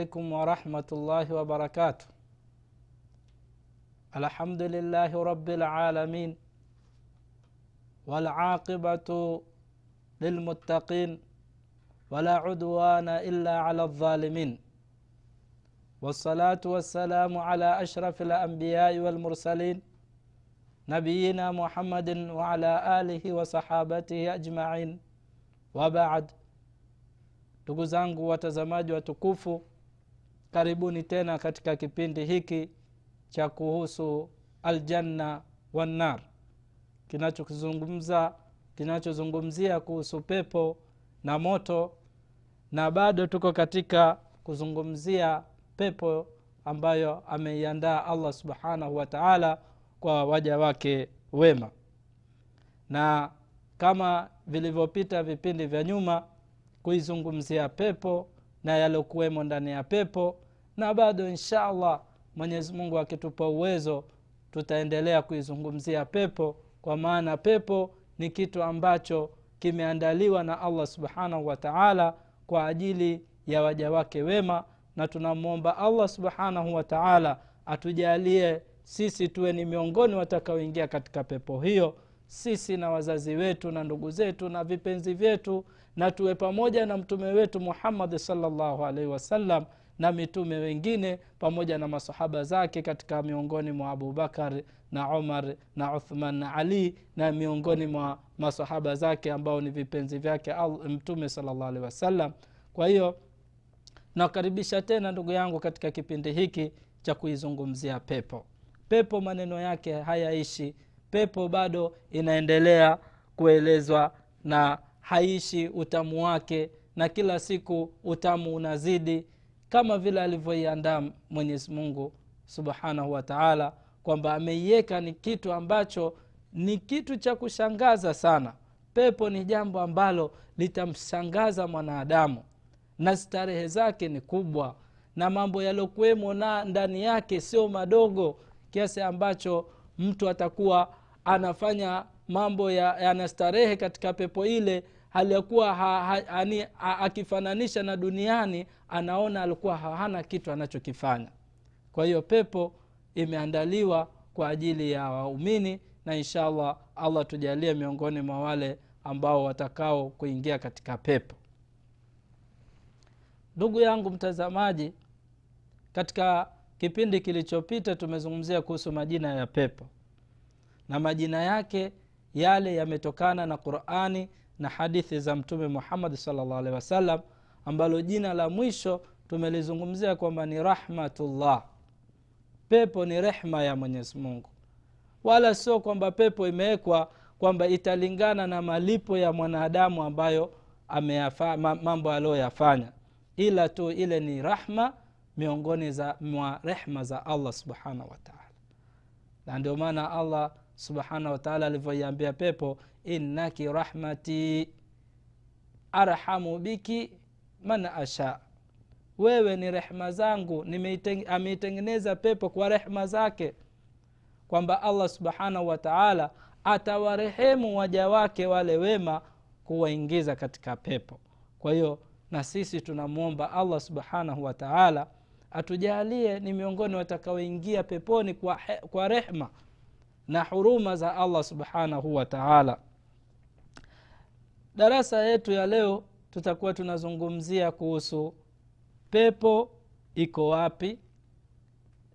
عليكم ورحمة الله وبركاته. الحمد لله رب العالمين والعاقبة للمتقين ولا عدوان إلا على الظالمين. والصلاة والسلام على أشرف الأنبياء والمرسلين نبينا محمد وعلى آله وصحابته أجمعين. وبعد ndugu zangu watazamaji watukufu karibuni tena katika kipindi hiki cha kuhusu aljanna wannar kinachozungumza kinachozungumzia kuhusu pepo na moto na bado tuko katika kuzungumzia pepo ambayo ameiandaa allah subhanahu wa taala kwa waja wake wema. Na kama vilivyopita vipindi vya nyuma kuizungumzia pepo na yalokuwemo ndani ya pepo na bado insha allah mwenyezi mungu akitupa uwezo tutaendelea kuizungumzia pepo kwa maana pepo ni kitu ambacho kimeandaliwa na allah subhanahu wa taala kwa ajili ya waja wake wema na tunamwomba allah subhanahu wa taala atujalie sisi tuwe ni miongoni watakaoingia katika pepo hiyo sisi na wazazi wetu na ndugu zetu na vipenzi vyetu na tuwe pamoja na mtume wetu muhammadi salllahu alaihi wasallam na mitume wengine pamoja na masahaba zake katika miongoni mwa abubakar na umar na uthman na ali na miongoni mwa masahaba zake ambao ni vipenzi vyake mtume salllah alehi wasallam. Kwa hiyo nakaribisha tena ndugu yangu katika kipindi hiki cha kuizungumzia pepo. Pepo maneno yake hayaishi. Pepo bado inaendelea kuelezwa na haishi utamu wake na kila siku utamu unazidi kama vile alivyoiandaa mwenyezi mungu subhanahu wa taala kwamba ameiweka ni kitu ambacho ni kitu cha kushangaza sana. Pepo ni jambo ambalo litamshangaza mwanadamu na starehe zake ni kubwa na mambo yaliokuwemo na ndani yake sio madogo kiasi ambacho mtu atakuwa anafanya mambo yanastarehe ya katika pepo ile hali ya kuwa ha, ha, ha, ha, akifananisha na duniani anaona alikuwa hana kitu anachokifanya. Kwa hiyo pepo imeandaliwa kwa ajili ya waumini na inshallah allah tujalie miongoni mwa wale ambao watakao kuingia katika pepo. Ndugu yangu mtazamaji katika kipindi kilichopita tumezungumzia kuhusu majina ya pepo. Na majina yake yale yametokana na qurani na hadithi za mtume muhammadi salllah alehi wasallam ambalo jina la mwisho tumelizungumzia kwamba ni rahmatullah. Pepo ni rehma ya mwenyezi mungu. Wala sio kwamba pepo imewekwa kwamba italingana na malipo ya mwanadamu ambayo ameyafa, mambo aliyoyafanya. Ila tu ile ni rahma miongoni za mwa rehma za allah subhanahu wataala na ndio maana allah subhanahu wataala alivyoiambia pepo innaki rahmati arhamu biki man asha. Wewe ni rehma zangu ameitengeneza pepo kwa rehma zake. Kwamba allah subhanahu wataala atawarehemu waja wake wale wema kuwaingiza katika pepo. Kwa hiyo na sisi tunamwomba allah subhanahu wataala atujalie ni miongoni watakaoingia peponi kwa, kwa rehma na huruma za allah subhanahu wa taala darasa yetu ya leo tutakuwa tunazungumzia kuhusu pepo iko wapi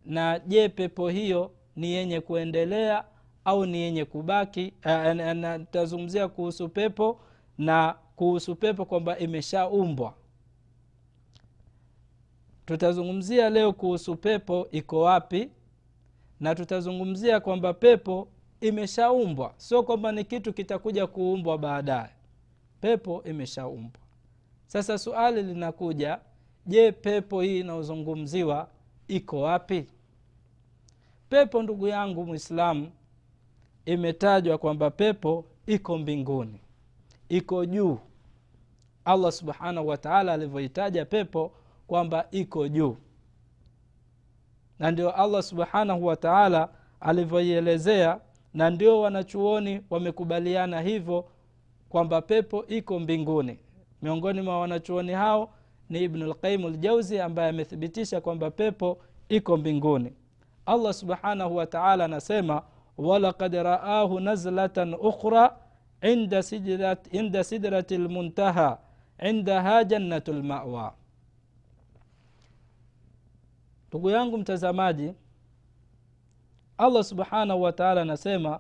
na je pepo hiyo ni yenye kuendelea au ni yenye kubaki? Tutazungumzia kuhusu pepo na kuhusu pepo kwamba imeshaumbwa. Tutazungumzia leo kuhusu pepo iko wapi na tutazungumzia kwamba pepo imeshaumbwa. Sio kwamba ni kitu kitakuja kuumbwa baadaye pepo imeshaumbwa. Sasa suali linakuja je pepo hii inayozungumziwa iko wapi? Pepo ndugu yangu mwislamu imetajwa kwamba pepo iko mbinguni iko juu. Allah subhanahu wataala alivyoitaja pepo kwamba iko juu. Na ndio allah subhanahu wataala alivyoielezea na ndio wanachuoni wamekubaliana hivyo kwamba pepo iko mbinguni miongoni mwa wanachuoni hao ni ibnu lqaimu ljauzi ambaye amethibitisha kwamba pepo iko mbinguni allah subhanahu wataala anasema walakad raahu nazlatan ukhra inda sidrati lmuntaha indaha jannatu lmawa ndugu yangu mtazamaji allah subhanahu wataala anasema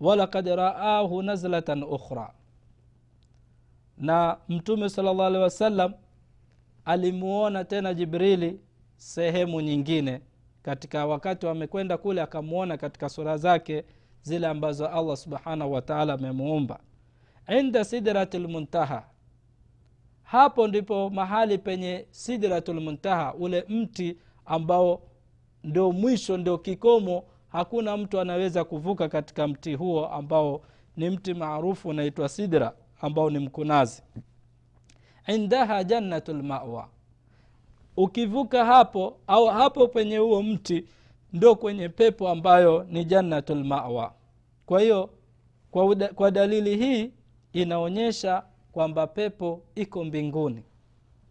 walakad raahu nazlatan ukhra. Na mtume sala llah alehi wasallam alimuona tena jibrili sehemu nyingine katika wakati wamekwenda kule akamwona katika sura zake zile ambazo allah subhanahu wataala amemuumba. Inda sidrati lmuntaha hapo ndipo mahali penye sidratu lmuntaha ule mti ambao ndio mwisho ndio kikomo hakuna mtu anaweza kuvuka katika mti huo ambao ni mti maarufu unaitwa sidra ambao ni mkunazi. Indaha jannatu lmawa ukivuka hapo au hapo penye huo mti ndo kwenye pepo ambayo ni jannatu lmawa kwa hiyo kwa, kwa dalili hii inaonyesha kwamba pepo iko mbinguni.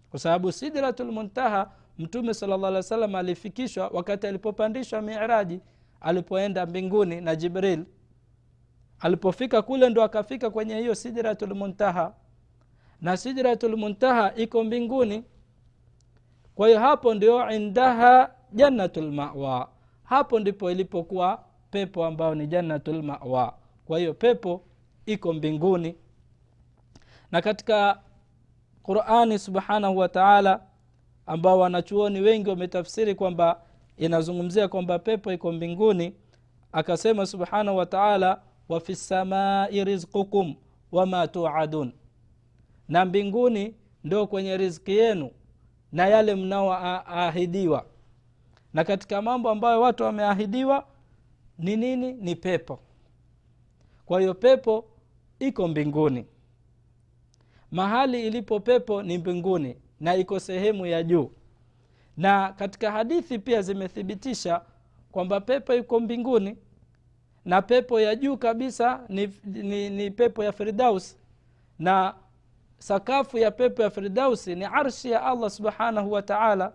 Kwa sababu sidratu lmuntaha mtume sala llah alih wa sallam alifikishwa wakati alipopandishwa miraji alipoenda mbinguni na jibril. Alipofika kule ndo akafika kwenye hiyo sijratulmuntaha na sijratulmuntaha iko mbinguni. Kwa hiyo hapo ndio indaha jannatul mawa. Hapo ndipo ilipokuwa pepo ambayo ni jannatul mawa. Kwa hiyo pepo iko mbinguni. Na katika qurani subhanahu wa taala ambao wanachuoni wengi wametafsiri kwamba inazungumzia kwamba pepo iko mbinguni akasema subhanahu wa taala wafi samai rizqukum wama tuadun. Na mbinguni ndo kwenye riziki yenu na yale mnaoahidiwa. Na katika mambo ambayo watu wameahidiwa ni nini? Ni pepo. Kwa hiyo pepo iko mbinguni. Mahali ilipo pepo ni mbinguni na iko sehemu ya juu na katika hadithi pia zimethibitisha kwamba pepo iko mbinguni na pepo ya juu kabisa ni, ni, ni pepo ya firdaus. Na sakafu ya pepo ya firdausi ni arshi ya allah subhanahu wa taala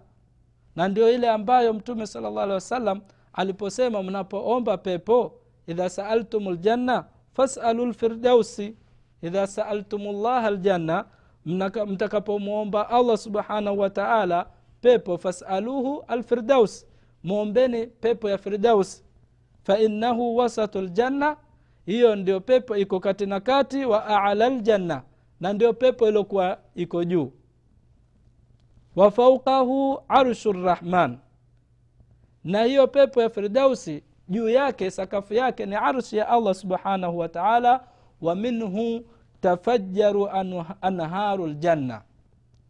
na ndio ile ambayo mtume sala llah alehi wasallam aliposema mnapoomba pepo idha saaltum ljanna fasalu lfirdausi idha saaltum llaha ljanna mtakapomwomba allah subhanahu wa taala pepo fasaluhu alfirdaus mwombeni pepo ya firdaus. Fainahu wasatu ljanna hiyo ndio pepo iko kati na kati wa ala ljanna na ndio pepo iliokuwa iko juu. Wa faukahu arshu rrahman na hiyo pepo ya firdausi juu yake sakafu yake ni arshi ya allah subhanahu wa taala wa minhu tafajaru anharu ljanna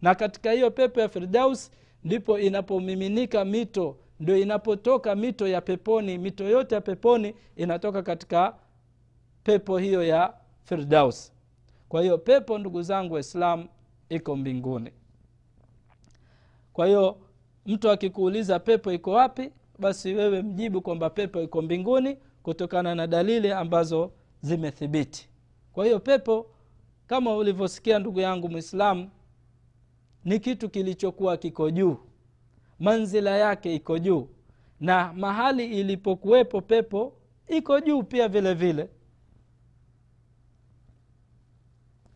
na katika hiyo pepo ya firdaus ndipo inapomiminika mito ndio inapotoka mito ya peponi mito yote ya peponi inatoka katika pepo hiyo ya firdaus. Kwa hiyo pepo ndugu zangu waislam iko mbinguni. Kwa hiyo mtu akikuuliza pepo iko wapi basi wewe mjibu kwamba pepo iko mbinguni kutokana na dalili ambazo zimethibiti. Kwa hiyo pepo kama ulivyosikia ndugu yangu mwislamu ni kitu kilichokuwa kiko juu. Manzila yake iko juu. Na mahali ilipokuwepo pepo iko juu pia vile vile.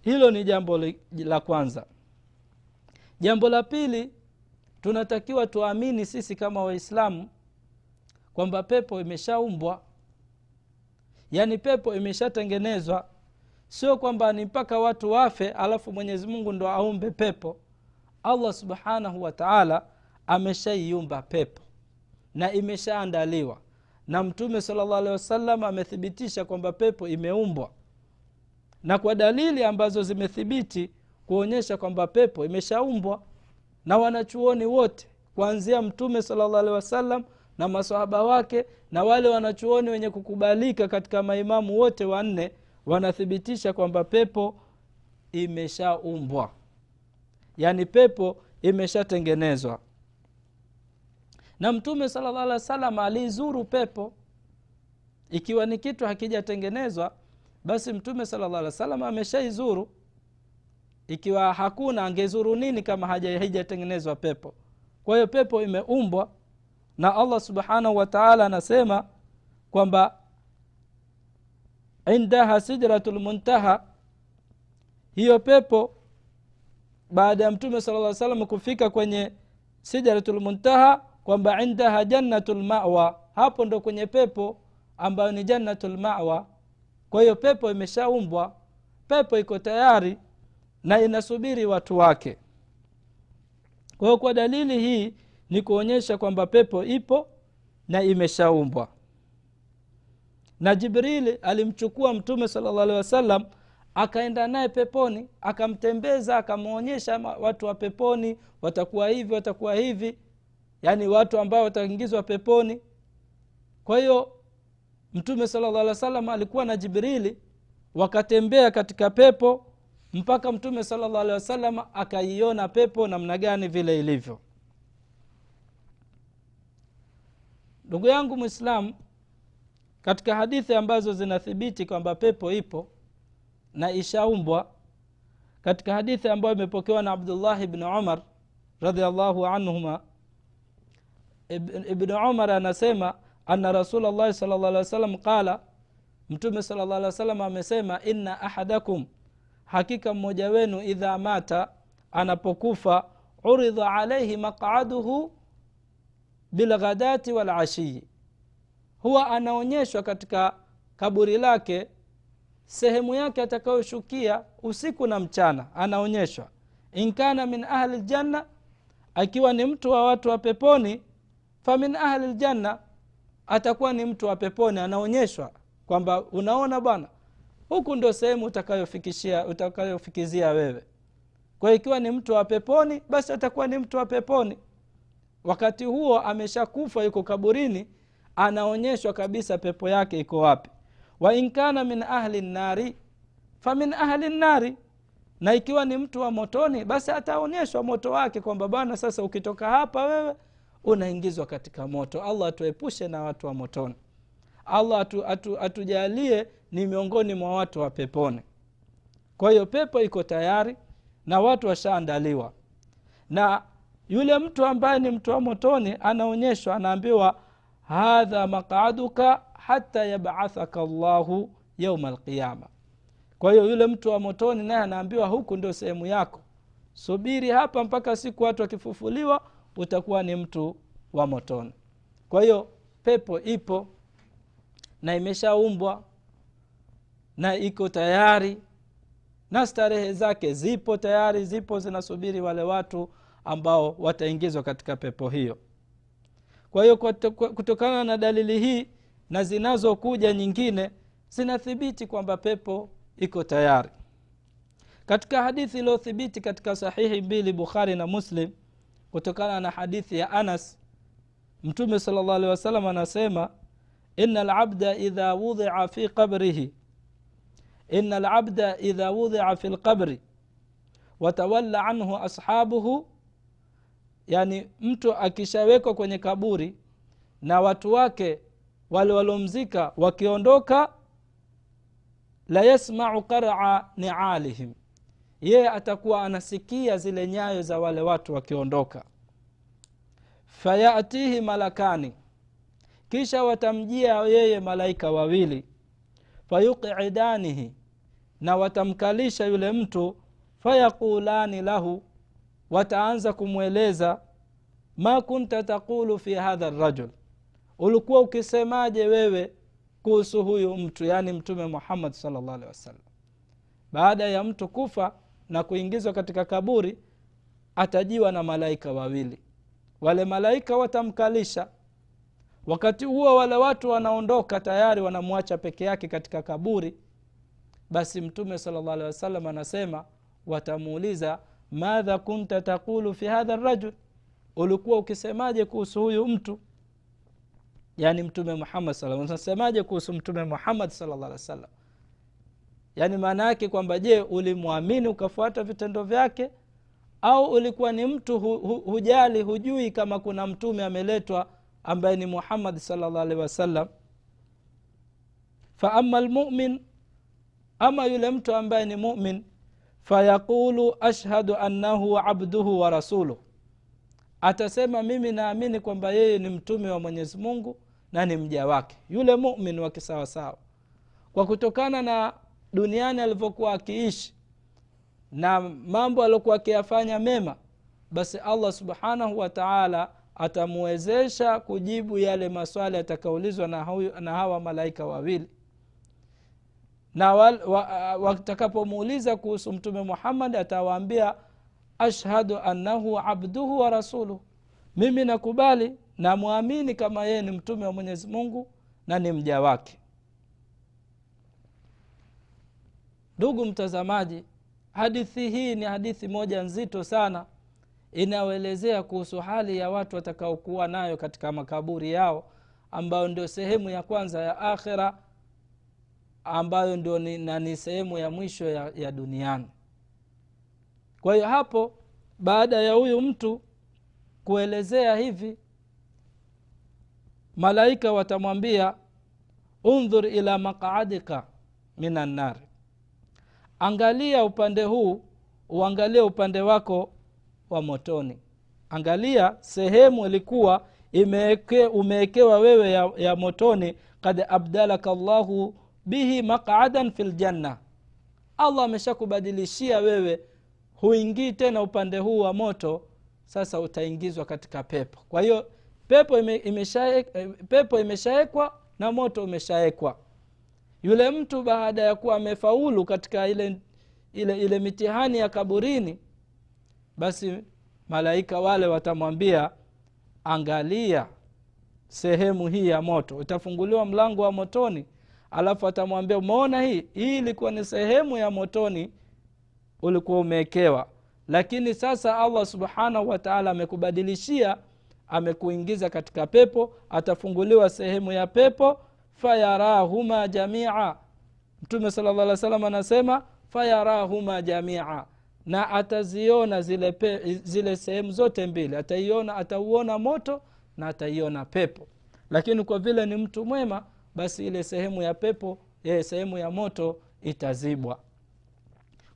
Hilo ni jambo la kwanza. Jambo la pili tunatakiwa tuamini sisi kama waislamu kwamba pepo imeshaumbwa. Yaani pepo imeshatengenezwa. Sio kwamba ni mpaka watu wafe alafu mwenyezi mungu ndo aumbe pepo allah subhanahu wa taala ameshaiumba pepo na imeshaandaliwa. Na mtume salllah alehi wasallam amethibitisha kwamba pepo imeumbwa. Na kwa dalili ambazo zimethibiti kuonyesha kwamba pepo imeshaumbwa na wanachuoni wote kuanzia mtume salllah alehi wasallam na masahaba wake na wale wanachuoni wenye kukubalika katika maimamu wote wanne wanathibitisha kwamba pepo imeshaumbwa yaani pepo imeshatengenezwa. Na mtume sala llah alih wa sallam aliizuru pepo. Ikiwa ni kitu hakijatengenezwa basi mtume sala llah wa sallam ameshaizuru. Ikiwa hakuna angezuru nini kama haijatengenezwa pepo? Kwa hiyo pepo imeumbwa na allah subhanahu wa taala anasema kwamba indaha sidratu lmuntaha hiyo pepo baada ya mtume sala lla salam kufika kwenye sidratu lmuntaha kwamba indaha jannatu lmawa hapo ndo kwenye pepo ambayo ni jannatu lmawa kwa hiyo pepo imeshaumbwa pepo iko tayari na inasubiri watu wake. Kwa hiyo kwa dalili hii ni kuonyesha kwamba pepo ipo na imeshaumbwa. Na jibrili alimchukua mtume sala llah alehi wasallam akaenda naye peponi akamtembeza akamwonyesha watu wa peponi watakuwa hivi watakuwa hivi. Yaani watu ambao wataingizwa peponi. Kwa hiyo mtume sala llah alih wa alikuwa na jibrili wakatembea katika pepo mpaka mtume sala llah alehi wasallam akaiona pepo namna gani vile ilivyo. Ndugu yangu mwislamu katika hadithi ambazo zinathibiti kwamba pepo ipo na ishaumbwa katika hadithi ambayo imepokewa na abdullahi bni umar radiallahu anhuma. Ibni umar anasema ana rasulllahi sala llah alih wa sallam qala mtume sala llah alih wa sallam amesema inna ahadakum hakika mmoja wenu idha mata anapokufa uridha alaihi maqaduhu bilghadati walashiyi huwa anaonyeshwa katika kaburi lake sehemu yake atakayoshukia usiku na mchana anaonyeshwa. Inkana min ahli ljanna akiwa ni mtu wa watu wa peponi famin ahli ljanna atakuwa ni mtu wa peponi anaonyeshwa kwamba unaona bwana huku ndio sehemu utakayofikishia utakayofikizia wewe. Kwa ikiwa ni mtu wa peponi basi atakuwa ni mtu wa peponi. Wakati huo ameshakufa yuko kaburini anaonyeshwa kabisa pepo yake iko wapi wa in kana min ahli nnari famin ahli nnari na ikiwa ni mtu wa motoni basi ataonyeshwa moto wake kwamba bwana sasa ukitoka hapa wewe unaingizwa katika moto. Allah atuepushe na watu wa motoni. Allah atu, atu, atujalie ni miongoni mwa watu wa peponi. Kwa hiyo pepo iko tayari na watu washaandaliwa. Na yule mtu ambaye ni mtu wa motoni anaonyeshwa anaambiwa hadha maqaduka hata yabathaka llahu yauma alqiyama. Kwa hiyo yule mtu wa motoni naye anaambiwa huku ndio sehemu yako. Subiri hapa mpaka siku watu wakifufuliwa utakuwa ni mtu wa motoni. Kwa hiyo pepo ipo na imeshaumbwa na iko tayari na starehe zake zipo tayari zipo zinasubiri wale watu ambao wataingizwa katika pepo hiyo. Kwa hiyo kutokana na dalili hii na zinazokuja nyingine zinathibiti kwamba pepo iko tayari. Katika hadithi iliyothibiti katika sahihi mbili bukhari na muslim kutokana na hadithi ya anas mtume sala llah alehi wasalam anasema ina labda idha wudhia fi qabrihi ina labda idha wudhia fi lqabri watawalla anhu ashabuhu yani mtu akishawekwa kwenye kaburi na watu wake wale waliomzika wakiondoka la yasmau qaraa nialihim. Yeye atakuwa anasikia zile nyayo za wale watu wakiondoka. Fayatihi malakani kisha watamjia yeye malaika wawili. Fayuqidanihi na watamkalisha yule mtu. Fayaqulani lahu wataanza kumweleza ma kunta taqulu fi hadha rajul ulikuwa ukisemaje wewe kuhusu huyu mtu yaani mtume muhammad salllah alehi wasallam? Baada ya mtu kufa na kuingizwa katika kaburi atajiwa na malaika wawili. Wale malaika watamkalisha. Wakati huo wale watu wanaondoka tayari wanamwacha peke yake katika kaburi basi mtume sala llah wasallam anasema watamuuliza madha kunta taqulu fi hadha rajul? Ulikuwa ukisemaje kuhusu huyu mtu yaani mtume muhammad sa unasemaje kuhusu mtume muhammad salllah alih wa sallam yaani maana yake kwamba je ulimwamini ukafuata vitendo vyake? Au ulikuwa ni mtu hu, hu, hujali hujui kama kuna mtume ameletwa ambaye ni muhammad salllah alehi wasallam? Faama lmumin ama yule mtu ambaye ni mumin fayaqulu ashhadu annahu abduhu wa rasuluh atasema mimi naamini kwamba yeye ni mtume wa mwenyezi mungu na ni mja wake yule mumin wa kisawasawa. Kwa kutokana na duniani alivyokuwa akiishi na mambo aliokuwa akiyafanya mema basi allah subhanahu wa taala atamuwezesha kujibu yale maswali atakaulizwa na, na hawa malaika wawili. Na watakapomuuliza wa, wa, kuhusu mtume muhammad atawaambia ashhadu annahu abduhu wa rasuluhu. Mimi nakubali namwamini kama yeye ni mtume wa mwenyezi mungu na ni mja wake. Ndugu mtazamaji hadithi hii ni hadithi moja nzito sana. Inayoelezea kuhusu hali ya watu watakaokuwa nayo katika makaburi yao ambayo ndio sehemu ya kwanza ya akhira ambayo ndio ni, na ni sehemu ya mwisho ya, ya duniani. Kwa hiyo hapo baada ya huyu mtu kuelezea hivi malaika watamwambia undhur ila maqadika min annari angalia upande huu uangalie upande wako wa motoni. Angalia sehemu ilikuwa imeeke, umewekewa wewe ya, ya motoni kad abdalaka llahu bihi maqadan fi ljanna allah ameshakubadilishia wewe huingii tena upande huu wa moto sasa utaingizwa katika pepo. Kwa hiyo pepo imesha, pepo imeshaekwa na moto umeshaekwa. Yule mtu baada ya kuwa amefaulu katika ile ile ile mitihani ya kaburini basi malaika wale watamwambia angalia sehemu hii ya moto. Utafunguliwa mlango wa motoni. Alafu atamwambia umeona hii? Hii ilikuwa ni sehemu ya motoni ulikuwa umewekewa lakini sasa allah subhanahu wataala amekubadilishia amekuingiza katika pepo atafunguliwa sehemu ya pepo fayarahuma jamia. Mtume sala llah salam anasema fayarahuma jamia. Na ataziona zile, pe, zile sehemu zote mbili. Ataiona atauona moto na ataiona pepo. Lakini kwa vile ni mtu mwema basi ile sehemu ya pepo ye, sehemu ya moto itazibwa.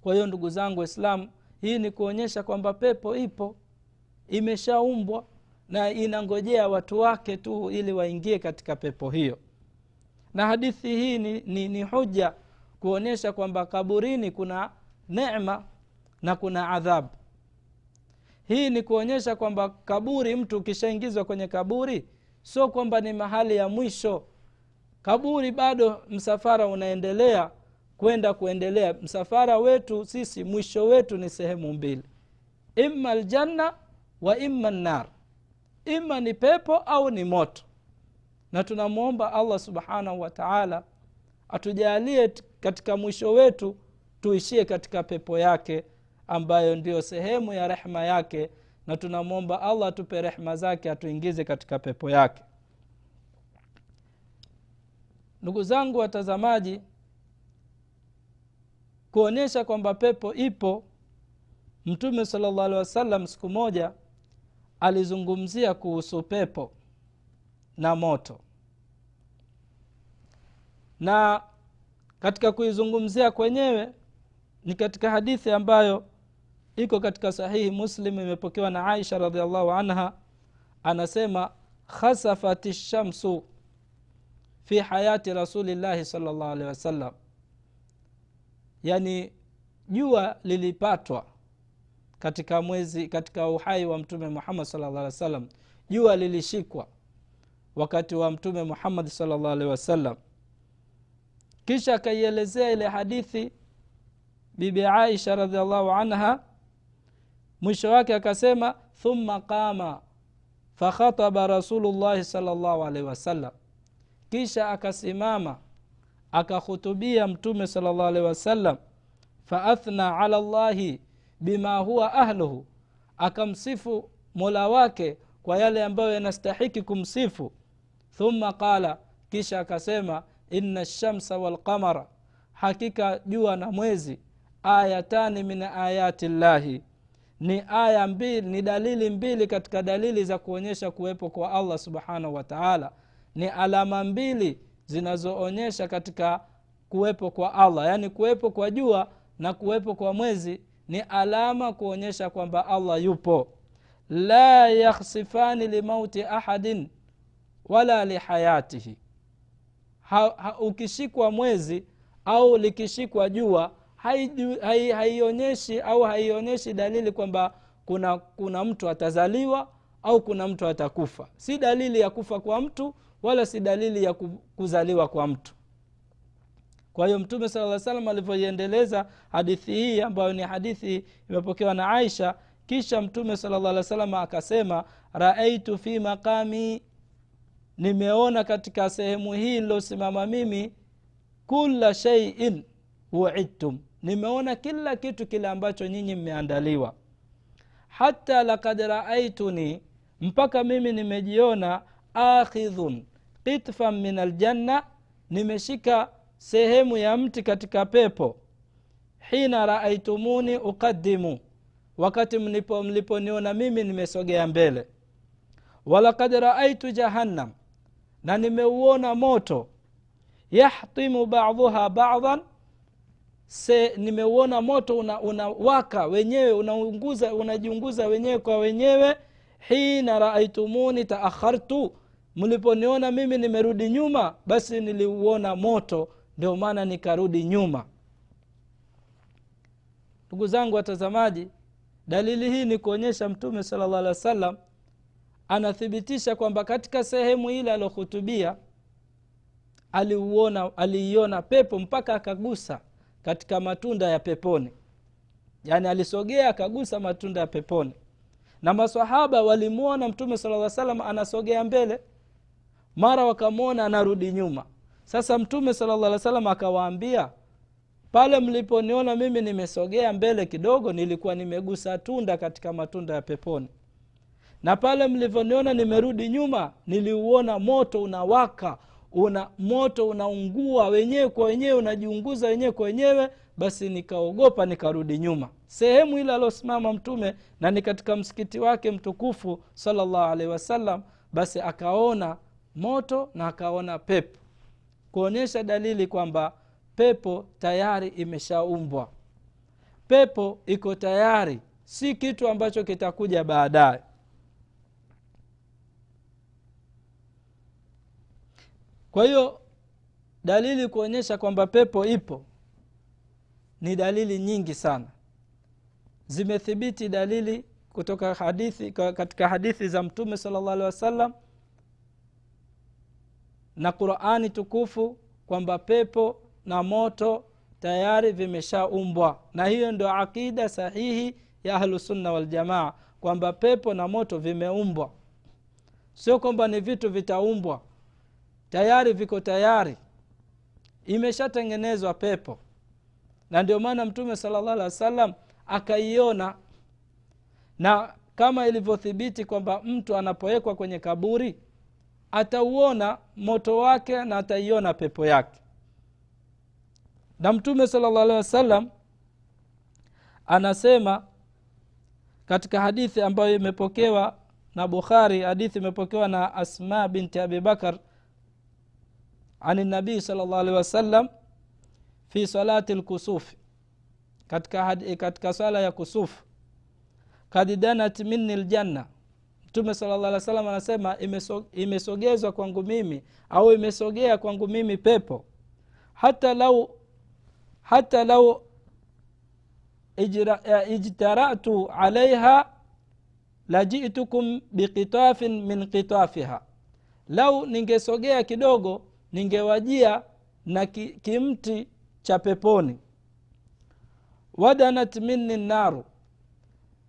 Kwa hiyo ndugu zangu waislamu hii ni kuonyesha kwamba pepo ipo imeshaumbwa na inangojea watu wake tu ili waingie katika pepo hiyo. Na hadithi hii ni, ni, ni huja kuonyesha kwamba kaburini kuna nema na kuna adhabu hii ni kuonyesha kwamba kaburi mtu ukishaingizwa kwenye kaburi sio kwamba ni mahali ya mwisho. Kaburi bado msafara unaendelea kwenda kuendelea. Msafara wetu sisi mwisho wetu ni sehemu mbili. Imma ljanna wa imma nar ima ni pepo au ni moto. Na tunamwomba allah subhanahu wa taala atujalie katika mwisho wetu tuishie katika pepo yake ambayo ndiyo sehemu ya rehma yake na tunamwomba allah atupe rehma zake atuingize katika pepo yake. Ndugu zangu watazamaji kuonyesha kwamba pepo ipo mtume sala llah alehi wasallam siku moja alizungumzia kuhusu pepo na moto. Na katika kuizungumzia kwenyewe ni katika hadithi ambayo iko katika sahihi muslim imepokewa na aisha radiallahu anha anasema khasafat lshamsu fi hayati rasulillahi salllah alehi wasallam. Yani jua lilipatwa katika mwezi katika uhai wa mtume muhammad salllah alih wa sallam jua lilishikwa wakati wa mtume muhammad salllah alehi wasallam. Kisha akaielezea ile hadithi bibi aisha radiallahu anha mwisho wake akasema thumma qama fakhataba rasulullahi salllahu alaihi wasallam. Kisha akasimama akakhutubia mtume salllah alehi wasallam faathna ala llahi bima huwa ahluhu. Akamsifu mola wake kwa yale ambayo yanastahiki kumsifu. Thumma qala kisha akasema ina lshamsa walqamara hakika jua na mwezi ayatani min ayati llahi. Ni aya mbili ni dalili mbili katika dalili za kuonyesha kuwepo kwa allah subhanahu wa taala. Ni alama mbili zinazoonyesha katika kuwepo kwa allah yaani kuwepo kwa jua na kuwepo kwa mwezi ni alama kuonyesha kwamba allah yupo. La yakhsifani limauti ahadin wala lihayatihi ha, ha, ukishikwa mwezi au likishikwa jua haionyeshi hai, hai au haionyeshi dalili kwamba kuna kuna mtu atazaliwa au kuna mtu atakufa. Si dalili ya kufa kwa mtu wala si dalili ya kuzaliwa kwa mtu kwa hiyo mtume sala salam alivyoiendeleza hadithi hii ambayo ni hadithi imepokewa na aisha kisha mtume sala llah alih salam akasema raaitu fi maqami nimeona katika sehemu hii nilosimama mimi kula sheiin wuidtum nimeona kila kitu kile ambacho nyinyi mmeandaliwa. Hata lakad raaituni mpaka mimi nimejiona akhidhun kitfan min aljanna nimeshika sehemu ya mti katika pepo. Hina raaitumuni uqadimu wakati mlipo mliponiona mimi nimesogea mbele. Walakad raaitu jahannam na nimeuona moto. Yahtimu baduha badan nimeuona moto unawaka una wenyewe unaunguza unajiunguza wenyewe kwa wenyewe. Hina raaitumuni taakhartu mliponiona mimi nimerudi nyuma basi niliuona moto ndio maana nikarudi nyuma. Ndugu zangu watazamaji dalili hii ni kuonyesha mtume sala llah alih wa sallam anathibitisha kwamba katika sehemu ile aliohutubia aliuona aliiona pepo mpaka akagusa katika matunda ya peponi. Yaani alisogea akagusa matunda ya peponi. Na masahaba walimwona mtume sala lla salam anasogea mbele mara wakamwona anarudi nyuma sasa mtume sala llah alih salam akawaambia pale mliponiona mimi nimesogea mbele kidogo nilikuwa nimegusa tunda katika matunda ya peponi. Na pale mlivyoniona nimerudi nyuma niliuona moto unawaka una moto unaungua wenyewe kwa wenyewe unajiunguza wenyewe kwa wenyewe. Basi nikaogopa nikarudi nyuma. Sehemu ile aliosimama mtume na ni katika msikiti wake mtukufu salllah alaihi wasallam basi akaona moto na akaona pepo kuonyesha dalili kwamba pepo tayari imeshaumbwa. Pepo iko tayari si kitu ambacho kitakuja baadaye. Kwa hiyo dalili kuonyesha kwamba pepo ipo ni dalili nyingi sana. Zimethibiti dalili kutoka hadithi katika hadithi za mtume sala llah alehi wasallam na qurani tukufu kwamba pepo na moto tayari vimeshaumbwa. Na hiyo ndio aqida sahihi ya ahlusunna waljamaa kwamba pepo na moto vimeumbwa. Sio kwamba ni vitu vitaumbwa. Tayari viko tayari. Imeshatengenezwa pepo. Na ndio maana mtume salllah alih wa sallam akaiona. Na kama ilivyothibiti kwamba mtu anapowekwa kwenye kaburi atauona moto wake na ataiona pepo yake. Na mtume salllah alehi wasallam anasema katika hadithi ambayo imepokewa na bukhari hadithi imepokewa na asma binti abibakar ani nabii sal llah alehi wasallam fi salati lkusufi katika, katika sala ya kusufu kad danat minni ljanna mtume sala llah alih salam anasema imesogezwa kwangu mimi au imesogea kwangu mimi pepo. Hata lau hata lau ijtaratu alaiha lajitukum biqitafin min qitafiha. Lau ningesogea kidogo ningewajia na ki, kimti cha peponi. Wadanat minni naru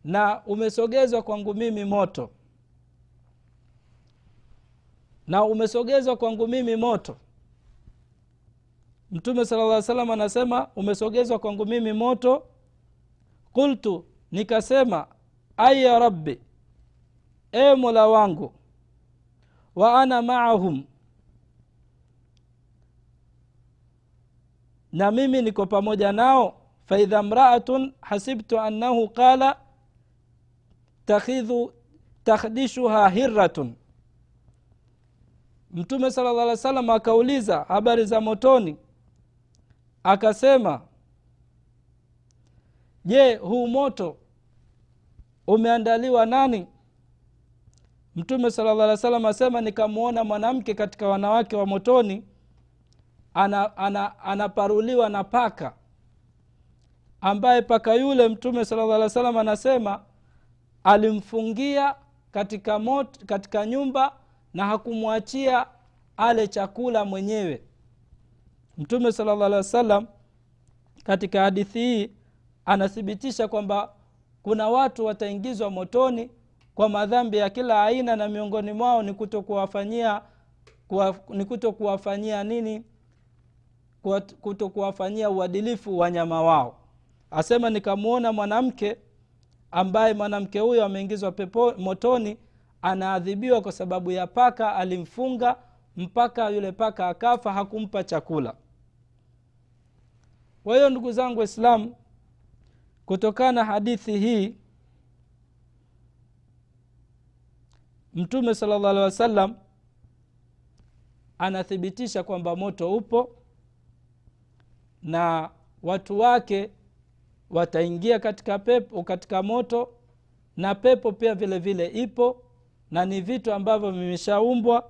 na umesogezwa kwangu mimi moto na umesogezwa kwangu mimi moto. Mtume sala lla salam anasema umesogezwa kwangu mimi moto. Qultu nikasema aya rabbi e mola wangu wa ana maahum. Na mimi niko pamoja nao faidha mraatun hasibtu annahu qala takhidhu takhdishuha hirratun mtume sala llah alih salam akauliza habari za motoni akasema je huu moto umeandaliwa nani? Mtume sala llah alih salam asema nikamwona mwanamke katika wanawake wa motoni ana, ana, anaparuliwa na paka ambaye paka yule mtume sala llah alih salam anasema alimfungia katika, mot, katika nyumba na hakumwachia ale chakula mwenyewe. Mtume sala llah alih katika hadithi hii anathibitisha kwamba kuna watu wataingizwa motoni kwa madhambi ya kila aina na miongoni mwao ni kuto kuwafanyia kuwa, ni kuto kuwafanyia nini? Kuto kuwafanyia uadilifu wanyama wao. Asema nikamwona mwanamke ambaye mwanamke huyo ameingizwa motoni anaadhibiwa kwa sababu ya paka alimfunga mpaka yule paka akafa hakumpa chakula. Kwa hiyo ndugu zangu waislamu kutokana hadithi hii mtume sala llah alehi wasallam anathibitisha kwamba moto upo na watu wake wataingia katika pepo katika moto na pepo pia vile vile ipo na ni vitu ambavyo vimeshaumbwa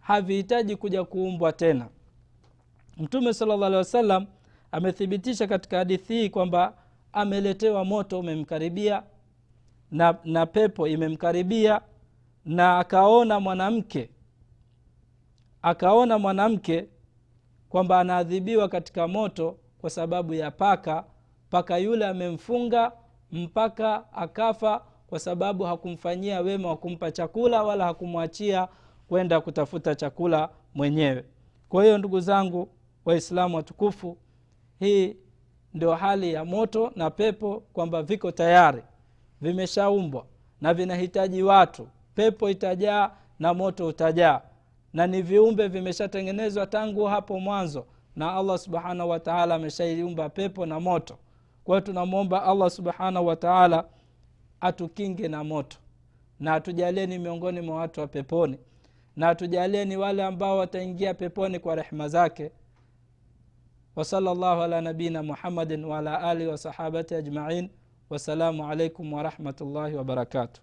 havihitaji kuja kuumbwa tena. Mtume sala llah alehi wasallam amethibitisha katika hadithi hii kwamba ameletewa moto umemkaribia na, na pepo imemkaribia na akaona mwanamke akaona mwanamke kwamba anaadhibiwa katika moto kwa sababu ya paka. Paka yule amemfunga mpaka akafa kwa sababu hakumfanyia wema wa kumpa chakula wala hakumwachia kwenda kutafuta chakula mwenyewe. Kwa hiyo ndugu zangu waislamu watukufu hii ndio hali ya moto na pepo kwamba viko tayari vimeshaumbwa na vinahitaji watu. Pepo itajaa na moto utajaa na ni viumbe vimeshatengenezwa tangu hapo mwanzo na allah subhanahu wataala ameshaiumba pepo na moto. Kwa hiyo tunamwomba allah subhanahu wataala atukinge na moto na atujalieni miongoni mwa watu wa peponi na atujalieni wale ambao wataingia peponi kwa rehma zake وصلى الله على نبينا محمد وعلى آله وصحابته أجمعين والسلام عليكم ورحمة الله وبركاته